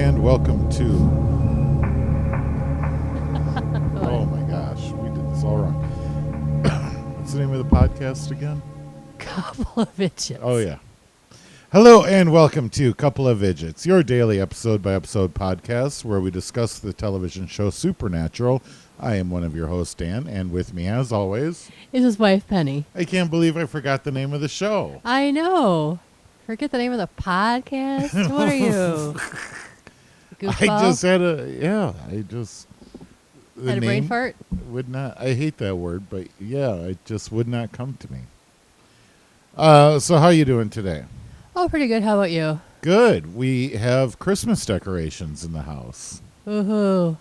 and welcome to. oh my gosh, we did this all wrong. What's the name of the podcast again? Couple of idiots. Oh, yeah. Hello, and welcome to Couple of Idiots, your daily episode by episode podcast where we discuss the television show Supernatural. I am one of your hosts, Dan, and with me, as always, Is his wife Penny? I can't believe I forgot the name of the show. I know. Forget the name of the podcast. What are you? Goofball? I just had a, yeah, I just. the had a brain name- fart. would not i hate that word but yeah it just would not come to me uh so how you doing today Oh, pretty good. How about you? good we have christmas decorations in the house Woohoo!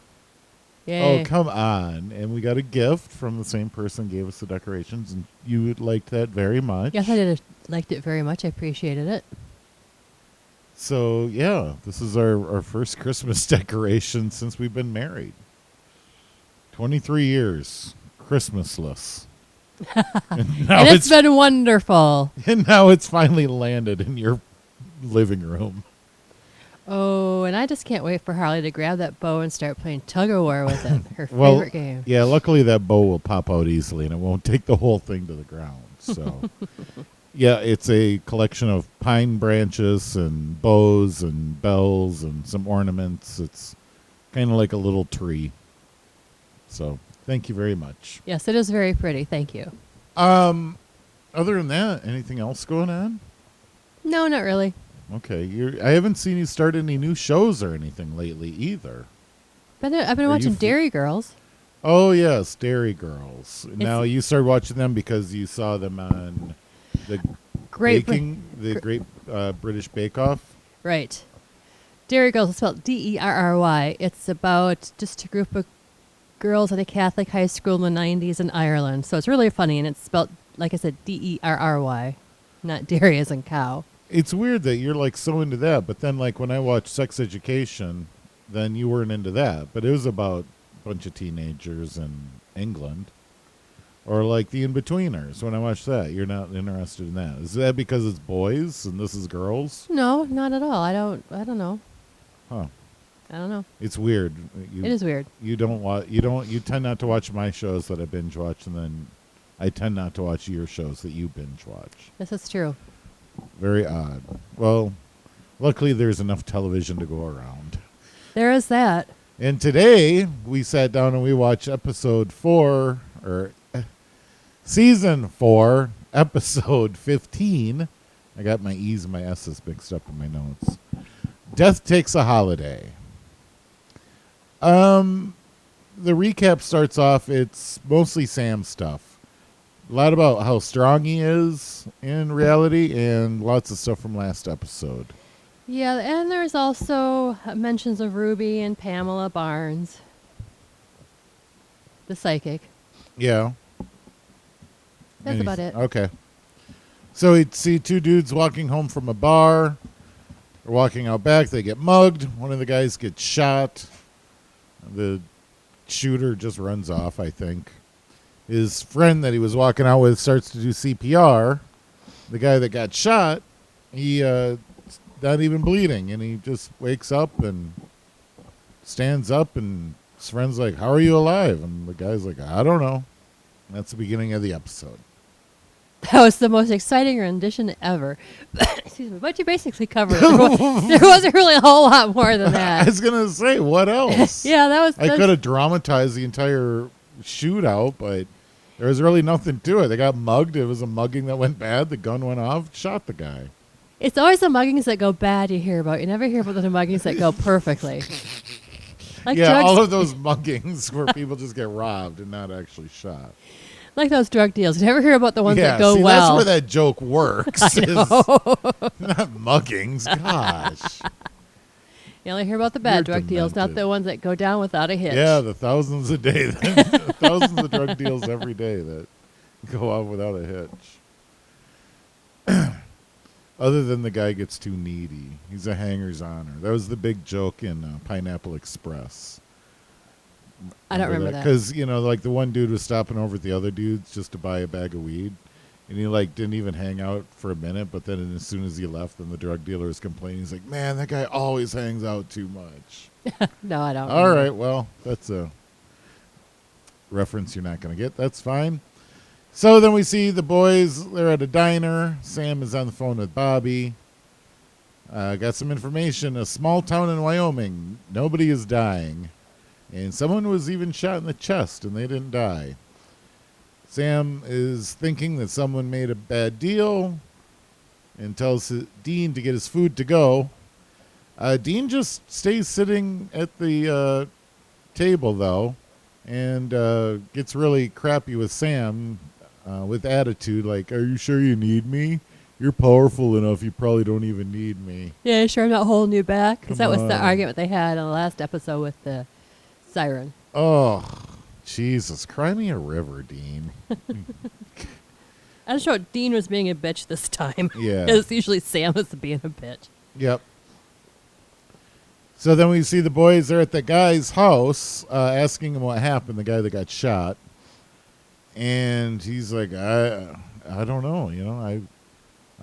Yay! oh come on and we got a gift from the same person who gave us the decorations and you liked that very much yes, I did. Liked it very much. I appreciated it. So yeah this is our our first christmas decoration since we've been married 23 years christmasless and and it's it's been wonderful. And now it's finally landed in your living room. Oh, and I just can't wait for Harley to grab that bow and start playing tug of war with it. Her Well, favorite game. yeah, luckily that bow will pop out easily and it won't take the whole thing to the ground. So, yeah, it's a collection of pine branches and bows and bells and some ornaments. It's kind of like a little tree. So, thank you very much. Yes, it is very pretty. Thank you. Um, other than that, anything else going on? No, not really. Okay, you're, I haven't seen you start any new shows or anything lately either. But I've been Are watching f- Derry Girls. Oh yes, Derry Girls. now you started watching them because you saw them on the Great. Baking, the Great uh, British Bake Off. Right. Derry Girls is spelled D E R R Y. It's about just a group of girls at a Catholic high school in the 90s in Ireland. So it's really funny, and it's spelled, like I said, D E R R Y, not dairy as in cow. It's weird that you're like so into that, but then like when I watched Sex Education, then you weren't into that. But it was about a bunch of teenagers in England, or like the In-Betweeners. When I watch that, you're not interested in that. Is that because it's boys and this is girls? No, not at all. I don't. I don't know. Huh? I don't know. It's weird. You, it is weird. you don't watch you don't you tend not to watch my shows that I binge watch and then I tend not to watch your shows that you binge watch. This is true. Very odd. Well, luckily there's enough television to go around. There is that. And today we sat down and we watched episode 4 or season 4, episode 15. I got my E's and my S's mixed up in my notes. Death takes a holiday. Um, the recap starts off. It's mostly Sam stuff. A lot about how strong he is in reality, and lots of stuff from last episode. Yeah, and there's also mentions of Ruby and Pamela Barnes, the psychic. Yeah, That's about it. Okay. So he'd see two dudes walking home from a bar. They're walking out back. They get mugged. One of the guys gets shot. The shooter just runs off, I think. His friend that he was walking out with starts to do CPR. The guy that got shot, he uh, not even bleeding, and he just wakes up and stands up, and his friend's like, "How are you alive?" And the guy's like, "I don't know." That's the beginning of the episode. That was the most exciting rendition ever. Excuse me, but you basically covered it. There, wa- there wasn't really a whole lot more than that. I was gonna say what else? yeah, that was. I could have dramatized the entire shootout, but there was really nothing to it. They got mugged. It was a mugging that went bad. The gun went off. Shot the guy. It's always the muggings that go bad you hear about. You never hear about the muggings that go perfectly. Like yeah, all of those muggings where people just get robbed and not actually shot. Like those drug deals. Did You never hear about the ones yeah, that go see, well. that's where that joke works. is not muggings. Gosh. you only hear about the bad You're drug deals, not the ones that go down without a hitch. Yeah, the thousands a day, that- thousands of drug deals every day that go off without a hitch. Other than the guy gets too needy, he's a hanger's honor. That was the big joke in uh, Pineapple Express. I don't remember that. because you know, like the one dude was stopping over at the other dudes just to buy a bag of weed, and he like didn't even hang out for a minute. But then as soon as he left, then the drug dealer was complaining. He's like, "Man, that guy always hangs out too much." No, I don't. All right, well, that's a reference you're not going to get. That's fine. So then we see the boys. They're at a diner. Sam is on the phone with Bobby. Uh, got some information. A small town in Wyoming. Nobody is dying. And someone was even shot in the chest and they didn't die. Sam is thinking that someone made a bad deal and tells Dean to get his food to go. Uh, Dean just stays sitting at the uh, table, though, and uh, gets really crappy with Sam uh, with attitude like, Are you sure you need me? You're powerful enough, you probably don't even need me. Yeah, sure. I'm not holding you back. 'Cause that was the argument they had on the last episode with the siren. Oh, Jesus. Cry me a river, Dean. I just thought Dean was being a bitch this time. Yeah. Because usually Sam is being a bitch. Yep. So then we see the boys are at the guy's house uh, asking him what happened, the guy that got shot. And he's like, I, I don't know. You know, I,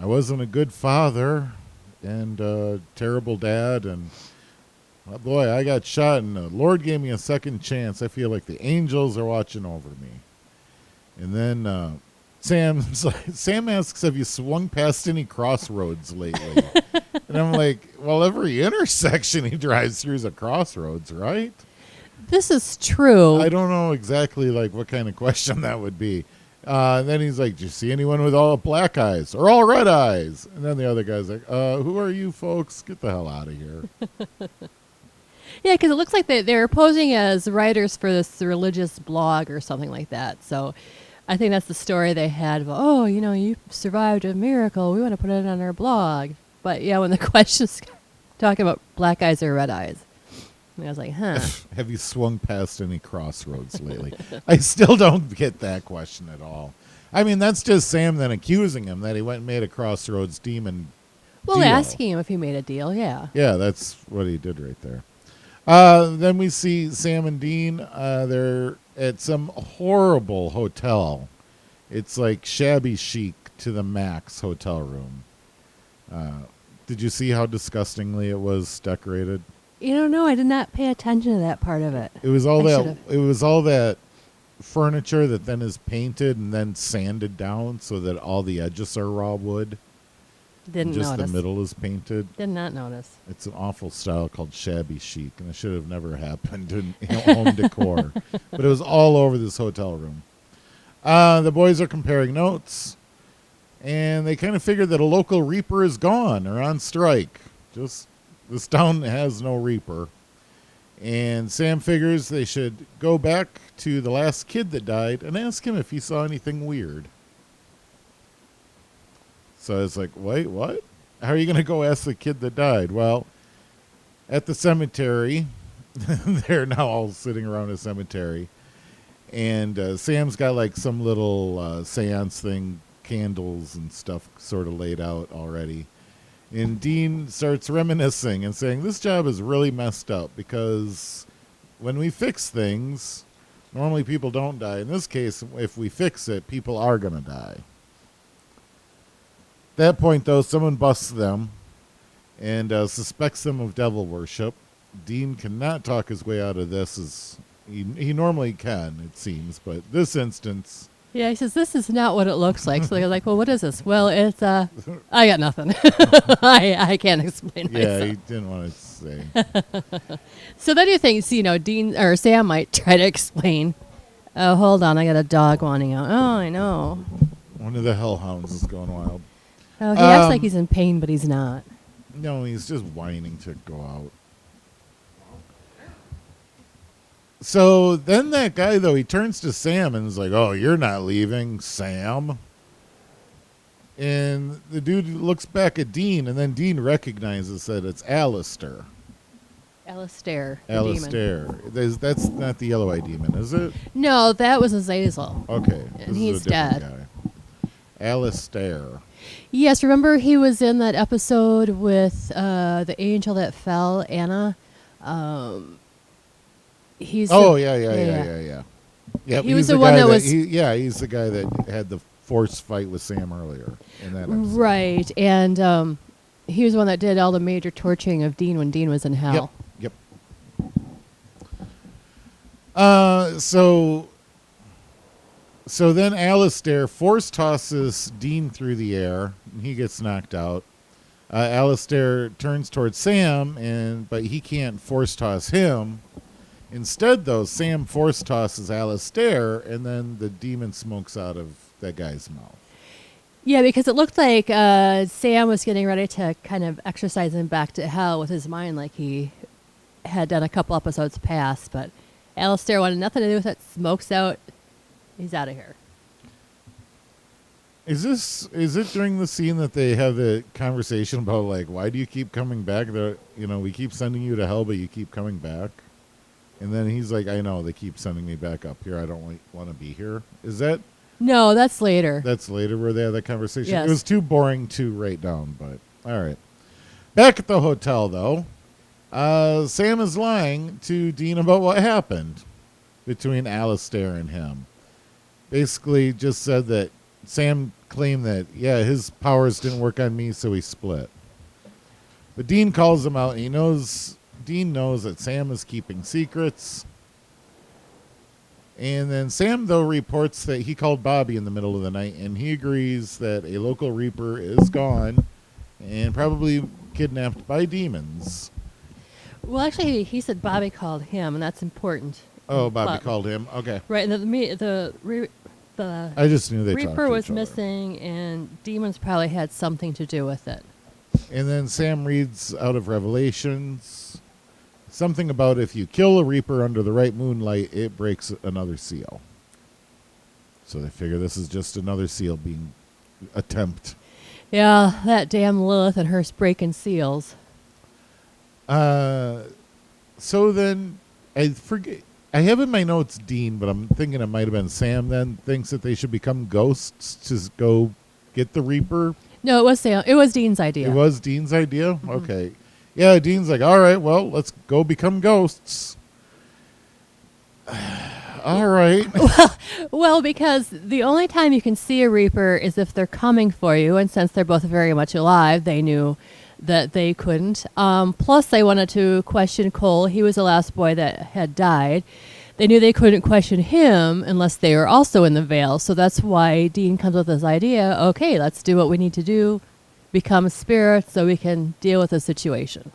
I wasn't a good father and uh, terrible dad. And oh boy, I got shot, and the Lord gave me a second chance. I feel like the angels are watching over me. And then uh, Sam Sam asks, "Have you swung past any crossroads lately?" and I'm like, "Well, every intersection he drives through is a crossroads, right?" This is true. I don't know exactly like what kind of question that would be. Uh, and then he's like, "Do you see anyone with all black eyes or all red eyes?" And then the other guy's like, uh, "Who are you folks? Get the hell out of here!" Yeah, because it looks like they, they're posing as writers for this religious blog or something like that. So I think that's the story they had. Of, oh, you know, you survived a miracle. We want to put it on our blog. But yeah, when the question's talking about black eyes or red eyes, I was like, huh. Have you swung past any crossroads lately? I still don't get that question at all. I mean, that's just Sam then accusing him that he went and made a crossroads demon. Well, deal. asking him if he made a deal, yeah. Yeah, that's what he did right there. Uh, then we see Sam and Dean. Uh, they're at some horrible hotel. It's like shabby chic to the max hotel room. Uh, did you see how disgustingly it was decorated? You don't know. I did not pay attention to that part of it. It was all I that. should've. It was all that furniture that then is painted and then sanded down so that all the edges are raw wood. Didn't just notice. the middle is painted. Did not notice. It's an awful style called shabby chic, and it should have never happened in you know, home decor. But it was all over this hotel room. Uh, the boys are comparing notes, and they kind of figure that a local reaper is gone or on strike. Just this town has no reaper. And Sam figures they should go back to the last kid that died and ask him if he saw anything weird. So I was like, wait, what? How are you going to go ask the kid that died? Well, at the cemetery, they're now all sitting around a cemetery, and uh, Sam's got like some little uh, seance thing, candles and stuff sort of laid out already. And Dean starts reminiscing and saying, This job is really messed up because when we fix things, normally people don't die. In this case, if we fix it, people are going to die. That point, though, someone busts them and uh, suspects them of devil worship. Dean cannot talk his way out of this as he, he normally can, it seems, but this instance, Yeah, he says this is not what it looks like. So they're like, "Well, what is this?" Well, it's uh, I got nothing. I I can't explain yeah, myself. he didn't want to say. So then you think, you know, Dean or Sam might try to explain. Oh, hold on, I got a dog wanting out. Oh, I know. One of the hellhounds is going wild. Oh, he acts like Um, he's in pain, but he's not. No, he's just whining to go out. So then that guy though he turns to Sam and is like, "Oh, you're not leaving, Sam." And the dude looks back at Dean, and then Dean recognizes that it's Alastair. Alastair. the demon. Alastair. There's- That's not the yellow eye demon, is it? No, that was Azazel. Okay. And this is he's a different dead. Guy. Alastair. Yes, remember he was in that episode with uh, the angel that fell, Anna. Um, he's Oh the- yeah, yeah, yeah, yeah. yeah, yeah. Yep, He was he's the one that was- he, yeah, he's the guy that had the force fight with Sam earlier in that episode. Right, and um, he was the one that did all the major torturing of Dean when Dean was in hell. Yep. Yep. Uh, so, so then Alastair force tosses Dean through the air, and he gets knocked out. Uh, Alastair turns towards Sam, and but he can't force toss him. Instead, though, Sam force tosses Alastair, and then the demon smokes out of that guy's mouth. Yeah, because it looked like uh, Sam was getting ready to kind of exorcise him back to hell with his mind, like he had done a couple episodes past. But Alastair wanted nothing to do with it. Smokes out. He's out of here. Is this is it during the scene that they have the conversation about like why do you keep coming back? The you know we keep sending you to hell, but you keep coming back. And then he's like, I know they keep sending me back up here. I don't want to be here. Is that No, that's later. that's later where they have that conversation? Yes. It was too boring to write down, but all right. Back at the hotel though, uh, Sam is lying to Dean about what happened between Alastair and him. Basically, just said that Sam claimed that yeah his powers didn't work on me, so he split. But Dean calls him out. And he knows Dean knows that Sam is keeping secrets. And then Sam though reports that he called Bobby in the middle of the night, and he agrees that a local reaper is gone and probably kidnapped by demons. well, actually, he said Bobby called him, and that's important. Oh, Bobby called him. Okay, Right, and the me the re, the I just knew they talked Reaper to was each other. missing, and demons probably had something to do with it. And then Sam reads out of Revelations something about if you kill a Reaper under the right moonlight, it breaks another seal. So they figure this is just another seal being attempt. Yeah, that damn Lilith and her breaking seals. Uh, so then I forget. I have in my notes Dean, but I'm thinking it might have been Sam. Then thinks that they should become ghosts to go get the Reaper. No, it was Sam. It was Dean's idea. It was Dean's idea. Mm-hmm. Okay, yeah. Dean's like, all right, well, let's go become ghosts. all right. Well, because the only time you can see a Reaper is if they're coming for you, and since they're both very much alive, they knew that they couldn't. Um, plus, they wanted to question Cole. He was the last boy that had died. They knew they couldn't question him unless they were also in the veil. So that's why Dean comes with this idea okay, let's do what we need to do, become a spirit so we can deal with the situation.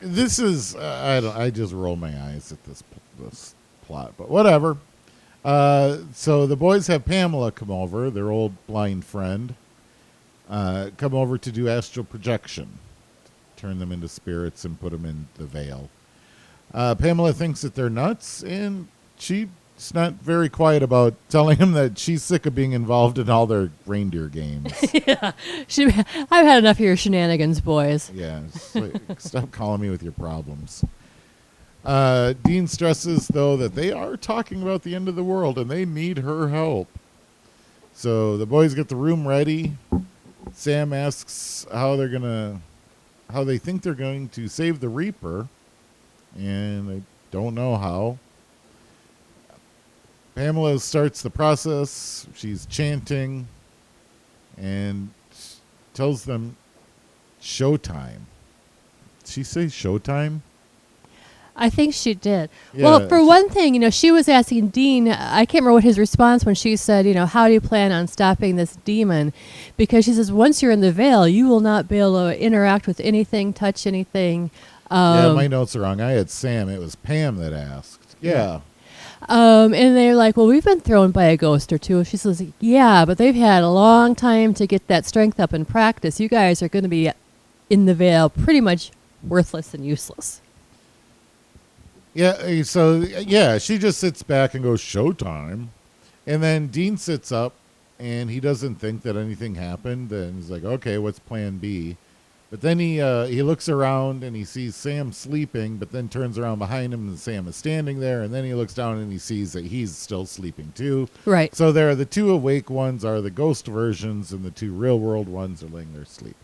this is uh, I don't I just roll my eyes at this this plot, but whatever. Uh, so the boys have Pamela come over, their old blind friend, uh, come over to do astral projection, turn them into spirits and put them in the veil. Uh, Pamela thinks that they're nuts, and she's not very quiet about telling them that she's sick of being involved in all their reindeer games. yeah, She, I've had enough of your shenanigans, boys. Yeah, like, stop calling me with your problems. Uh, Dean stresses, though, that they are talking about the end of the world and they need her help. So the boys get the room ready. Sam asks how they're gonna, how they think they're going to save the Reaper, and they don't know how. Pamela starts the process. She's chanting and tells them showtime. She say showtime? I think she did. well, for one thing, you know, she was asking Dean, I can't remember what his response when she said, you know, how do you plan on stopping this demon? Because she says, once you're in the veil, you will not be able to interact with anything, touch anything. yeah, Um, my notes are wrong. I had Sam. It was Pam that asked. Yeah. um, and they're like, well, we've been thrown by a ghost or two. She says, yeah, but they've had a long time to get that strength up in practice. You guys are going to be in the veil pretty much worthless and useless. Yeah. uh, So, yeah, she just sits back and goes, showtime. And then Dean sits up and he doesn't think that anything happened. And he's like, okay, what's plan B? But then he uh, he looks around and he sees Sam sleeping, but then turns around behind him and Sam is standing there. And then he looks down and he sees that he's still sleeping too. Right. So there are the two awake ones are the ghost versions, and the two real world ones are laying there sleeping.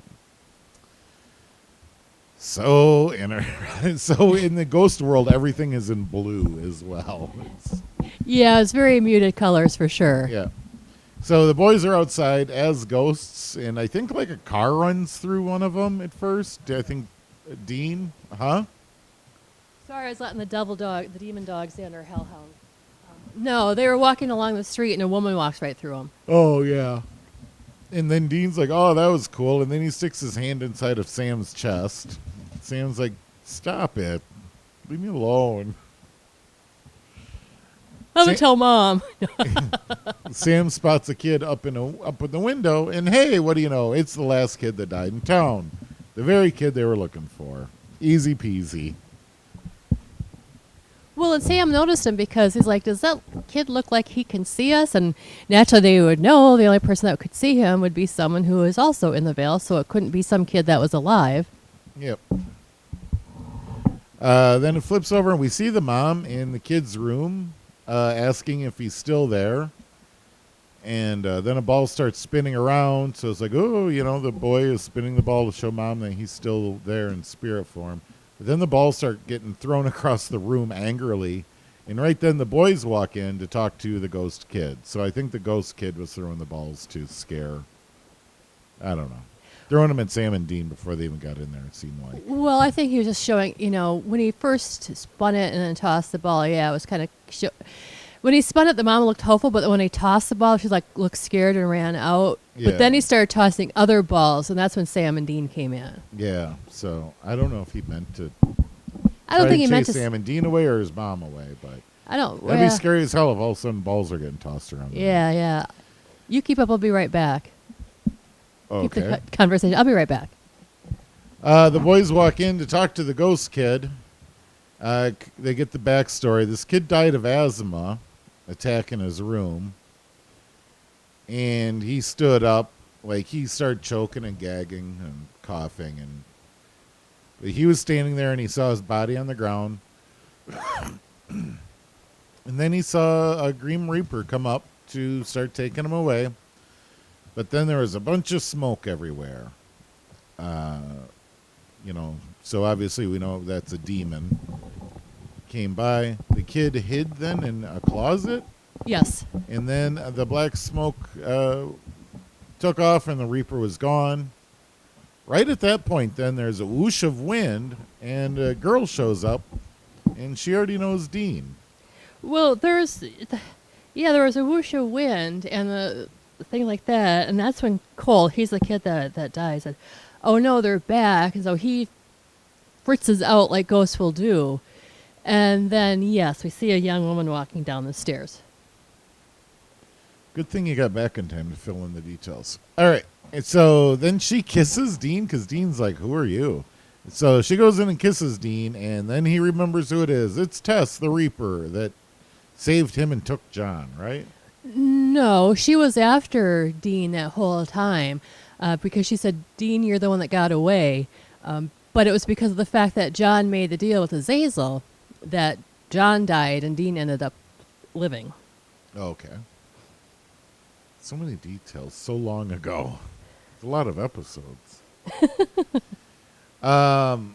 So in a, so in the ghost world, everything is in blue as well. It's- Yeah, it's very muted colors for sure. Yeah. So the boys are outside as ghosts, and I think like a car runs through one of them at first. I think uh, Dean, huh? Sorry, I was letting the devil dog, the demon dogs in, or hellhound. Um, no, they were walking along the street, and a woman walks right through them. Oh yeah. And then Dean's like, "Oh, that was cool," and then he sticks his hand inside of Sam's chest. Sam's like, "Stop it, leave me alone." I'm gonna tell mom. Sam spots a kid up in a up in the window, and hey, what do you know? It's the last kid that died in town, the very kid they were looking for. Easy peasy. Well, and Sam noticed him because he's like, "Does that kid look like he can see us?" And naturally, they would know the only person that could see him would be someone who is also in the veil, so it couldn't be some kid that was alive. Yep. Uh, then it flips over, and we see the mom in the kid's room, uh, asking if he's still there. And uh, then a ball starts spinning around, so it's like, oh, you know, the boy is spinning the ball to show mom that he's still there in spirit form. Then the balls start getting thrown across the room angrily, and right then the boys walk in to talk to the ghost kid. So I think the ghost kid was throwing the balls to scare. I don't know, throwing them at Sam and Dean before they even got in there. It seemed like. Well, I think he was just showing, you know, when he first spun it and then tossed the ball, yeah, it was kind of. Show- when he spun it, the mom looked hopeful, but when he tossed the ball, she like looked scared and ran out. Yeah. But then he started tossing other balls, and that's when Sam and Dean came in. Yeah, so I don't know if he meant to. I don't think he meant to. Sam and Dean away or his mom away, but I don't. that'd well, be scary as hell if all of a sudden balls are getting tossed around. Yeah, yeah. You keep up. I'll be right back. Keep the Okay. conversation. I'll be right back. Uh, the boys walk in to talk to the ghost kid. Uh, c- they get the backstory. This kid died of asthma, attack in his room, and he stood up, like he started choking and gagging and coughing, and but he was standing there and he saw his body on the ground, and then he saw a Grim Reaper come up to start taking him away, but then there was a bunch of smoke everywhere. Uh, you know, so obviously we know that's a demon. Came by. The kid hid then in a closet, Yes. and then uh, the black smoke uh, took off, and the Reaper was gone. Right at that point, then there's a whoosh of wind, and a girl shows up, and she already knows Dean. Well, there's, yeah, there was a whoosh of wind and the thing like that, and that's when Cole, he's the kid that that dies, said, "Oh no, they're back," and so he fritzes out like ghosts will do, and then yes, we see a young woman walking down the stairs. Good thing you got back in time to fill in the details. All right. And so then she kisses Dean because Dean's like, Who are you? So she goes in and kisses Dean, and then he remembers who it is. It's Tess, the Reaper, that saved him and took John, right? No, she was after Dean that whole time uh, because she said, Dean, you're the one that got away. Um, but it was because of the fact that John made the deal with Azazel that John died and Dean ended up living. Okay. So many details, so long ago. It's a lot of episodes. um,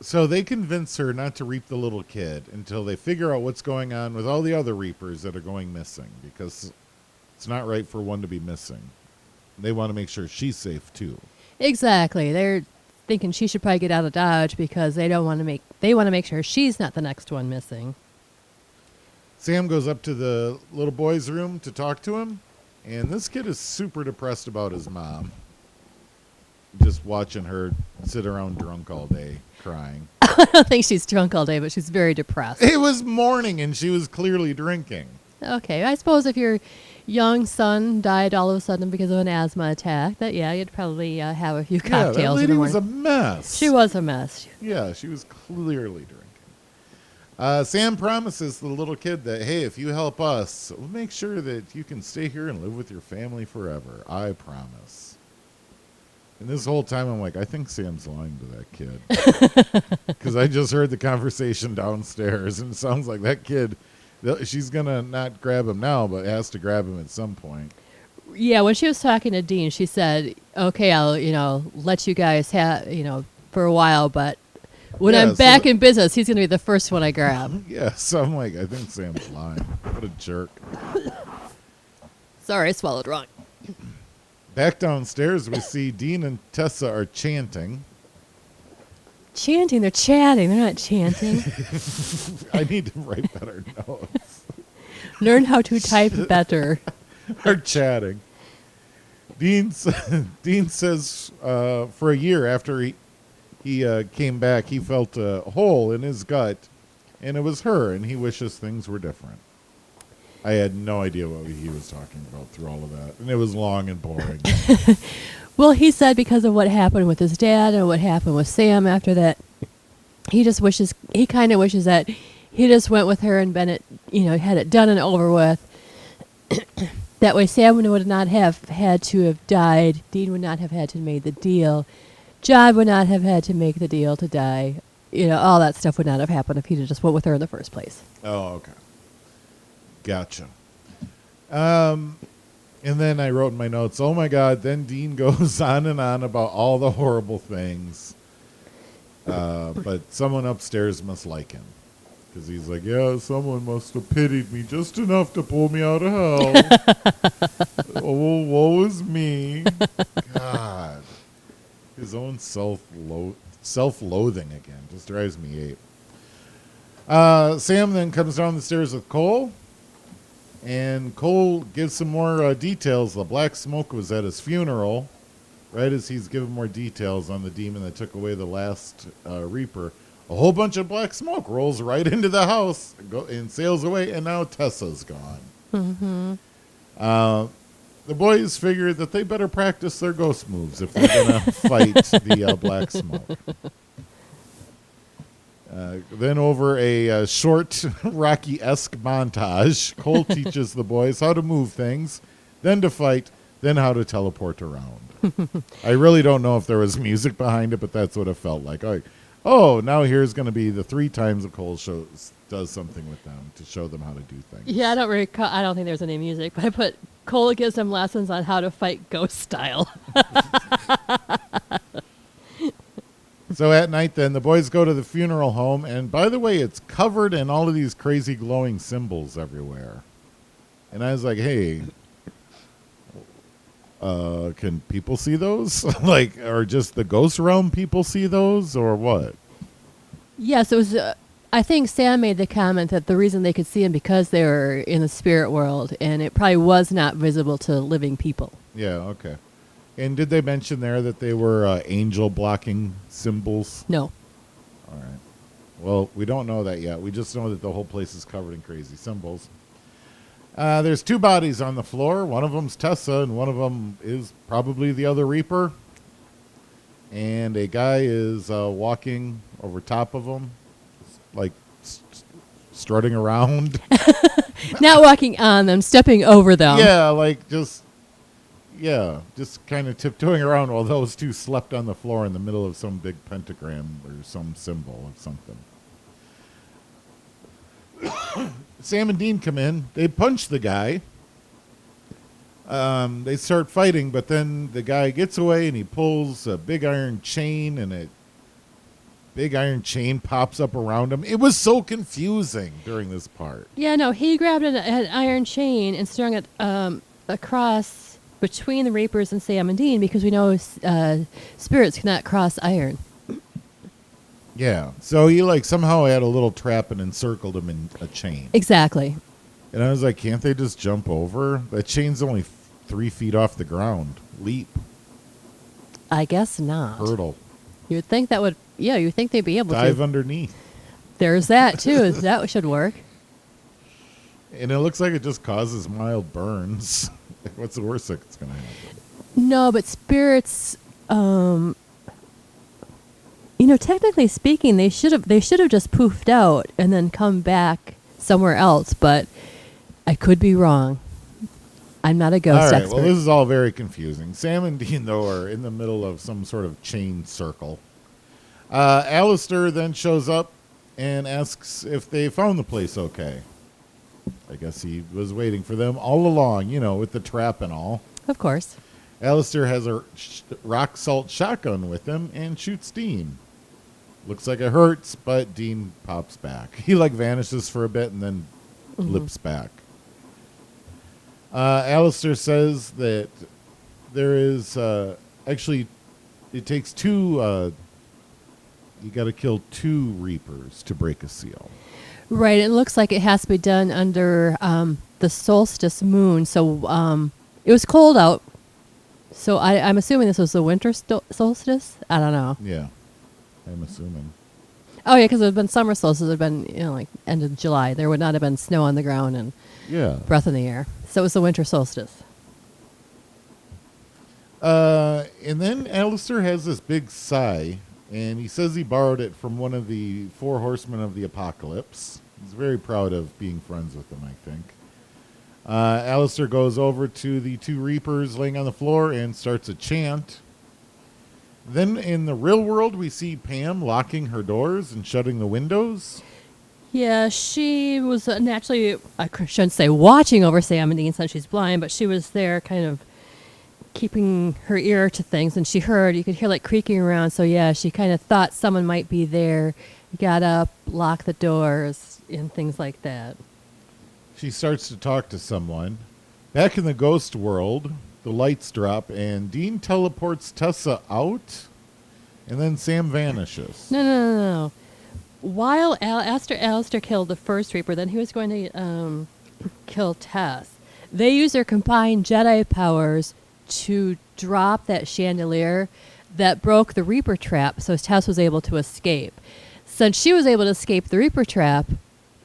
so they convince her not to reap the little kid until they figure out what's going on with all the other reapers that are going missing because it's not right for one to be missing. They want to make sure she's safe too. Exactly. They're thinking she should probably get out of Dodge because they don't want to make they want to make sure she's not the next one missing. Sam goes up to the little boy's room to talk to him, and this kid is super depressed about his mom. Just watching her sit around drunk all day crying. I don't think she's drunk all day, but she's very depressed. It was morning and she was clearly drinking. Okay, I suppose if your young son died all of a sudden because of an asthma attack, that yeah, you'd probably uh, have a few cocktails. Yeah, that cocktails in the lady was a mess. she was a mess. Yeah, she was clearly drinking. Uh, Sam promises the little kid that, hey, if you help us, we'll make sure that you can stay here and live with your family forever. I promise. And this whole time, I'm like, I think Sam's lying to that kid. Because I just heard the conversation downstairs, and it sounds like that kid, she's going to not grab him now, but has to grab him at some point. Yeah, when she was talking to Dean, she said, "Okay, I'll you know let you guys have you know for a while, but When Yeah, I'm so back in business, he's going to be the first one I grab. Yeah, so I'm like, I think Sam's lying. What a jerk. Sorry, I swallowed wrong. Back downstairs, we see Dean and Tessa are chanting. Chanting, they're chatting, they're not chanting. I need to write better notes. Learn how to type better. are chatting. Dean, Dean says uh, for a year after he, he uh, came back, he felt a hole in his gut, and it was her, and he wishes things were different. I had no idea what he was talking about through all of that, and it was long and boring. Well, he said because of what happened with his dad and what happened with Sam after that, he just wishes he kind of wishes that he just went with her and Bennett, you know, had it done and over with. that way, Sam would not have had to have died. Dean would not have had to make the deal. John would not have had to make the deal to die. You know, all that stuff would not have happened if he'd just went with her in the first place. Oh, okay. Gotcha. Um, and then I wrote in my notes, oh my God, then Dean goes on and on about all the horrible things. Uh, but someone upstairs must like him. Because he's like, yeah, someone must have pitied me just enough to pull me out of hell. oh, woe is me. God. His own self self loathing again just drives me ape. Uh, Sam then comes down the stairs with Cole, and Cole gives some more uh, details. The black smoke was at his funeral, right as he's giving more details on the demon that took away the last uh, Reaper. A whole bunch of black smoke rolls right into the house and, go, and sails away, and now Tessa's gone. Mm-hmm. Uh, the boys figured that they better practice their ghost moves if they're going to fight the uh, black smoke. Uh, then, over a uh, short Rocky esque montage, Cole teaches the boys how to move things, then to fight, then how to teleport around. I really don't know if there was music behind it, but that's what it felt like. Oh, now here's going to be the three times that Cole shows does something with them to show them how to do things. Yeah, I don't recall. I don't think there's any music, but I put Cole gives them lessons on how to fight ghost style. So at night, then the boys go to the funeral home, and by the way, it's covered in all of these crazy glowing symbols everywhere. And I was like, "Hey, uh, can people see those? like, or just the ghost realm people see those, or what?" Yes, it was. Uh, I think Sam made the comment that the reason they could see him because they were in the spirit world, and it probably was not visible to living people. Yeah, okay. And did they mention there that they were uh, angel blocking symbols? No. All right. Well, we don't know that yet. We just know that the whole place is covered in crazy symbols. Uh, there's two bodies on the floor. One of them's Tessa, and one of them is probably the other Reaper. And a guy is uh, walking over top of them, like st- strutting around. Not walking on them, stepping over them. yeah, like just yeah, just kind of tiptoeing around while those two slept on the floor in the middle of some big pentagram or some symbol of something. Sam and Dean come in. They punch the guy. Um, they start fighting, but then the guy gets away and he pulls a big iron chain, and it big iron chain pops up around him. It was so confusing during this part. Yeah, no, he grabbed an, an iron chain and strung it um, across between the Reapers and Sam and Dean because we know uh, spirits cannot cross iron. Yeah. So he like somehow had a little trap and encircled him in a chain. Exactly. And I was like, can't they just jump over? That chain's only f- three feet off the ground. Leap, I guess not. hurdle, You'd think that would, yeah, you'd think they'd be able dive to. Dive underneath. There's that too. that should work. And it looks like it just causes mild burns. Like, What's the worst that's going to happen? No, but spirits, um, you know, technically speaking, they should have they should have just poofed out and then come back somewhere else. But I could be wrong. I'm not a ghost all right. expert. Well, this is all very confusing. Sam and Dean, though, are in the middle of some sort of chain circle. Uh, Alastair then shows up and asks if they found the place okay. I guess he was waiting for them all along, you know, with the trap and all. of course. Alastair has a rock salt shotgun with him and shoots Dean. Looks like it hurts, but Dean pops back. He like vanishes for a bit and then Mhm. lips back. Uh, Alastair says that there is uh, actually it takes two. Uh, you got to kill two reapers to break a seal. Right. It looks like it has to be done under um, the solstice moon. So um, it was cold out. So I, I'm assuming this was the winter sto- solstice. I don't know. Yeah, I'm assuming. Oh yeah, because it had been summer solstice. It had been you know like end of July. There would not have been snow on the ground and Yeah. breath in the air. So it was the winter solstice. Uh, and then Alastair has this big sigh, and he says he borrowed it from one of the four horsemen of the apocalypse. He's very proud of being friends with them, I think. Uh, Alastair goes over to the two reapers laying on the floor and starts a chant. Then in the real world, we see Pam locking her doors and shutting the windows. Yeah, she was naturally, I shouldn't say watching over Sam and Dean since she's blind, but she was there kind of keeping her ear to things and she heard, you could hear like creaking around. So yeah, she kind of thought someone might be there, got up, locked the doors, and things like that. She starts to talk to someone. Back in the ghost world, the lights drop and Dean teleports Tessa out, and then Sam vanishes. No, no, no, no. While Al- after Alastair killed the first Reaper, then he was going to um, kill Tess. They use their combined Jedi powers to drop that chandelier that broke the Reaper trap, so Tess was able to escape. Since she was able to escape the Reaper trap,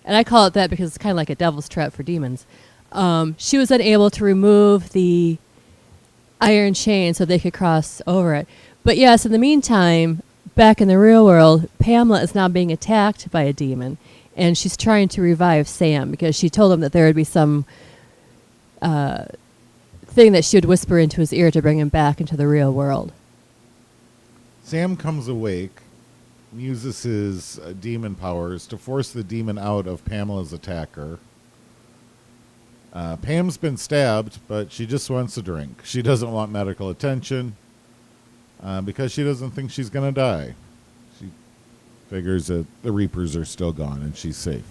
and I call it that because it's kind of like a devil's trap for demons, um, she was then able to remove the iron chain so they could cross over it. But yes, in the meantime, back in the real world, Pamela is now being attacked by a demon, and she's trying to revive Sam because she told him that there would be some uh, thing that she would whisper into his ear to bring him back into the real world. Sam comes awake uses his uh, demon powers to force the demon out of Pamela's attacker. Uh, Pam's been stabbed, but she just wants a drink. She doesn't want medical attention uh, because she doesn't think she's going to die. She figures that the Reapers are still gone and she's safe.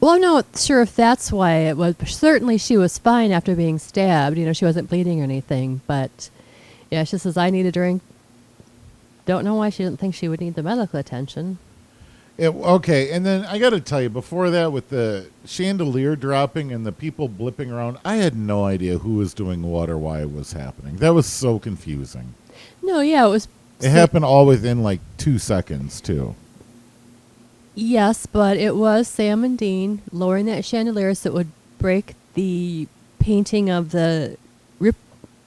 Well, I'm not sure if that's why it was, certainly she was fine after being stabbed. You know, she wasn't bleeding or anything, but yeah, she says, I need a drink. Don't know why she didn't think she would need the medical attention. It, okay, and then I got to tell you, before that, with the chandelier dropping and the people blipping around, I had no idea who was doing what or why it was happening. That was so confusing. No, yeah, it was. It happened all within like two seconds, too. Yes, but it was Sam and Dean lowering that chandelier so it would break the painting of the Rip,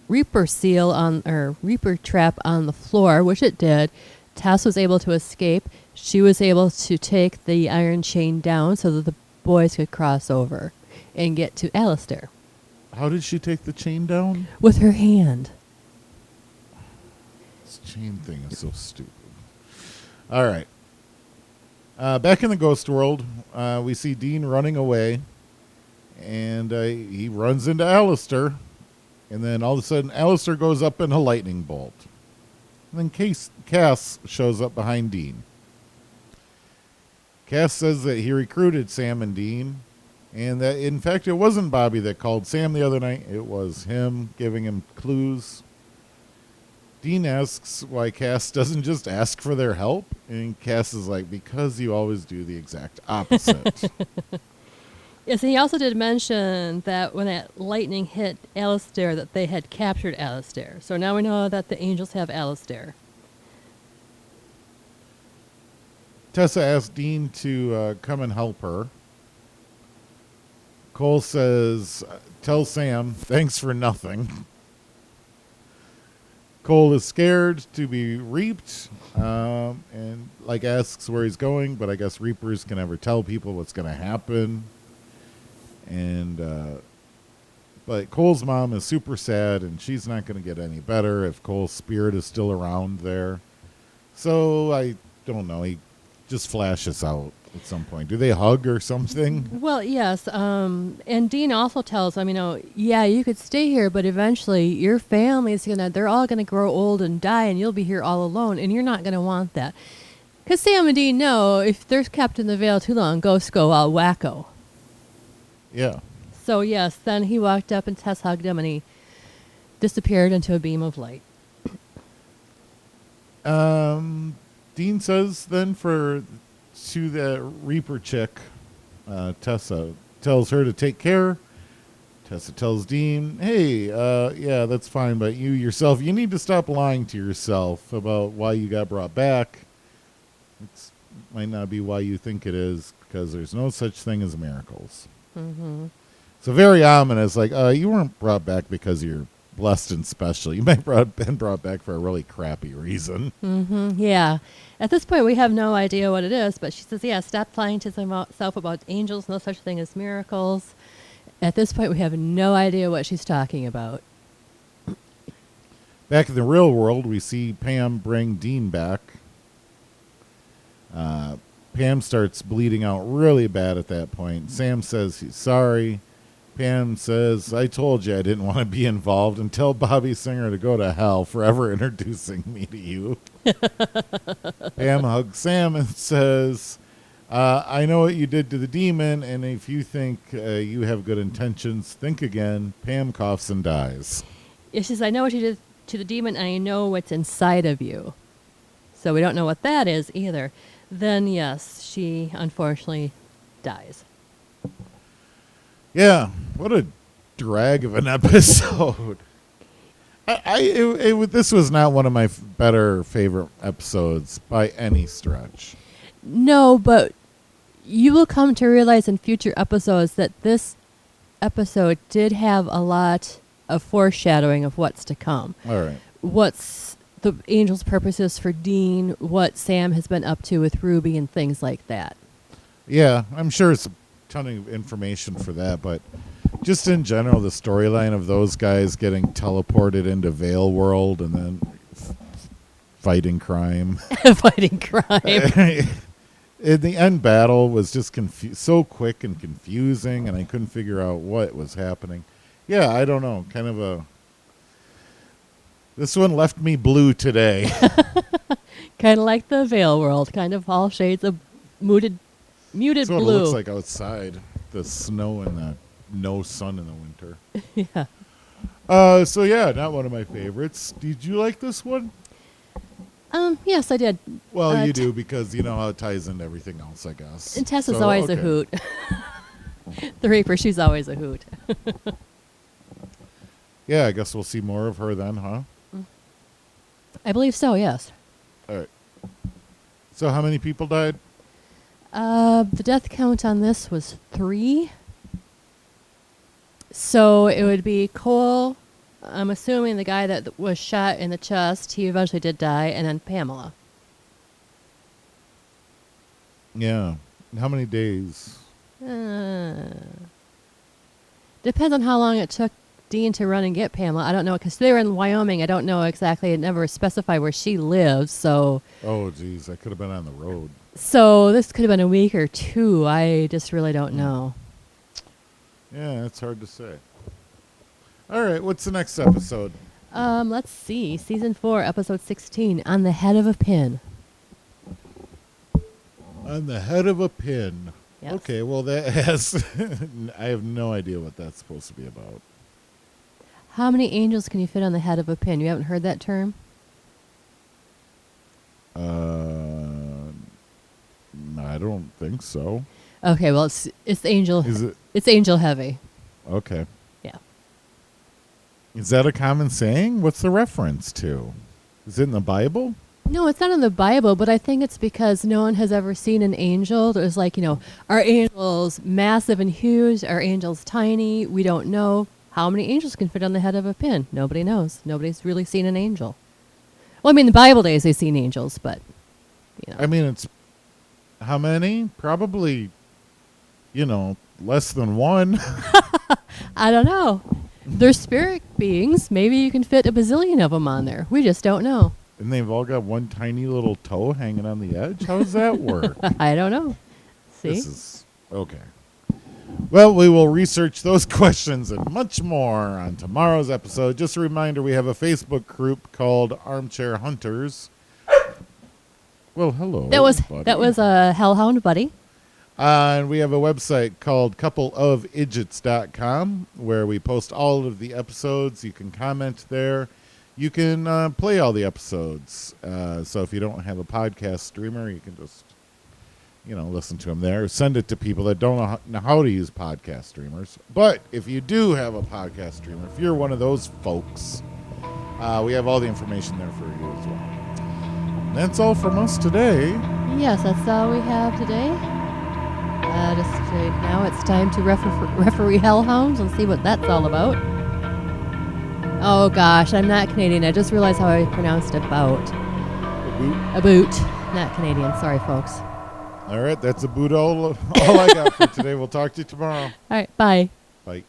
Reaper seal on or Reaper trap on the floor, which it did. Tess was able to escape. She was able to take the iron chain down so that the boys could cross over and get to Alastair How did she take the chain down? with her hand. This chain thing is so stupid. All right. Uh, back in the ghost world, uh, we see Dean running away, and uh, he runs into Alastair, and then all of a sudden, Alastair goes up in a lightning bolt. And then Case, Cass shows up behind Dean. Cass says that he recruited Sam and Dean, and that in fact it wasn't Bobby that called Sam the other night, it was him giving him clues. Dean asks why Cass doesn't just ask for their help, and Cass is like, because you always do the exact opposite. Yes, and he also did mention that when that lightning hit Alastair, that they had captured Alastair. So now we know that the angels have Alastair. Tessa asks Dean to uh, come and help her. Cole says, Tell Sam, thanks for nothing. Cole is scared to be reaped um, and like asks where he's going, but I guess reapers can never tell people what's going to happen. And uh, but Cole's mom is super sad, and she's not going to get any better if Cole's spirit is still around there. So I don't know. He just flashes out at some point. Do they hug or something? Well, yes, um, and Dean also tells them, you know, yeah, you could stay here, but eventually your family's gonna—they're all gonna grow old and die, and you'll be here all alone, and you're not gonna want that. Because Sam and Dean know if they're kept in the veil too long, ghosts go all wacko. Yeah. So yes, then he walked up and Tess hugged him and he disappeared into a beam of light. Um, Dean says then for to the Reaper chick, uh, Tessa tells her to take care. Tessa tells Dean, "Hey, uh, yeah, that's fine, but you yourself, you need to stop lying to yourself about why you got brought back. It might not be why you think it is, because there's no such thing as miracles." Mm-hmm. So very ominous. Like, uh, you weren't brought back because you're blessed and special. You might have been brought back for a really crappy reason. Mm-hmm. Yeah. At this point, we have no idea what it is, but she says, "Yeah, stop lying to yourself about angels. No such thing as miracles." At this point, we have no idea what she's talking about. Back in the real world, we see Pam bring Dean back. Uh, Pam starts bleeding out really bad at that point. Sam says he's sorry. Pam says, I told you I didn't want to be involved and tell Bobby Singer to go to hell for ever introducing me to you. Pam hugs Sam and says, uh, I know what you did to the demon, and if you think uh, you have good intentions, think again. Pam coughs and dies. She says, "I know what you did to the demon, and I know what's inside of you." So we don't know what that is either. Then yes, she unfortunately dies. Yeah, what a drag of an episode. I, I it, it, this was not one of my f- better favorite episodes by any stretch. No, but you will come to realize in future episodes that this episode did have a lot of foreshadowing of what's to come. All right. What's the angel's purposes for Dean, what Sam has been up to with Ruby, and things like that. Yeah, I'm sure it's ton of information for that, but just in general, the storyline of those guys getting teleported into Veil World and then f- fighting crime. Fighting crime. in the end battle was just confu- so quick and confusing and i couldn't figure out what was happening yeah i don't know kind of a this one left me blue today kind of like the Veil world, kind of all shades of muted, muted that's what blue. it looks like outside the snow and the no sun in the winter yeah. uh so yeah not one of my favorites did you like this one Um. Yes, I did. well Uh, you t- do because you know how it ties into everything else i guess And Tess is So, always a hoot. the Reaper, she's always a hoot. yeah i guess we'll see more of her then huh I believe so. Yes. all right so how many people died Uh, the death count on this was three. So it would be Cole. I'm assuming the guy that was shot in the chest. He eventually did die, and then Pamela. Yeah. How many days? Uh, depends on how long it took Dean to run and get Pamela. I don't know because they were in Wyoming. I don't know exactly. It never specified where she lives. So, Oh, geez, I could have been on the road. So this could have been a week or two. I just really don't know. Yeah, it's hard to say. All right, what's the next episode? Um, let's see. Season four, episode sixteen, on the head of a pin. On the head of a pin. Yes. Okay, well that has I have no idea what that's supposed to be about. How many angels can you fit on the head of a pin? You haven't heard that term? Uh I don't think so. Okay, well it's it's angel Is it it's angel heavy. okay. Yeah. Is that a common saying? What's the reference to? Is it in the Bible? No, it's not in the Bible, but I think it's because no one has ever seen an angel. There's like, you know, are angels massive and huge? Are angels tiny? We don't know. How many angels can fit on the head of a pin? Nobody knows. Nobody's really seen an angel. Well, I mean, the Bible days they've seen angels, but you know. I mean, it's how many? Probably, you know, less than one. I don't know. They're spirit beings. Maybe you can fit a bazillion of them on there. We just don't know. and they've all got one tiny little toe hanging on the edge. How does that work? I don't know. See? This is okay. Well, we will research those questions and much more on tomorrow's episode. Just a reminder we have a Facebook group called Armchair Hunters. Well, hello. That was buddy. that was a hellhound buddy. Uh, and we have a website called coupleofidgits.com where we post all of the episodes. You can comment there. You can uh, play all the episodes. Uh, so if you don't have a podcast streamer, you can just, you know, listen to them there. Send it to people that don't know how, know how to use podcast streamers. But if you do have a podcast streamer, if you're one of those folks, uh, we have all the information there for you as well. That's all from us today. Yes, that's all we have today. Uh, just uh, now it's time to refer- referee hellhounds and see what that's all about. Oh gosh, I'm not Canadian. I just realized how I pronounced about. A boot. Not Canadian. Sorry, folks. All right, that's about all, all I got for today. We'll talk to you tomorrow. All right, bye. Bye.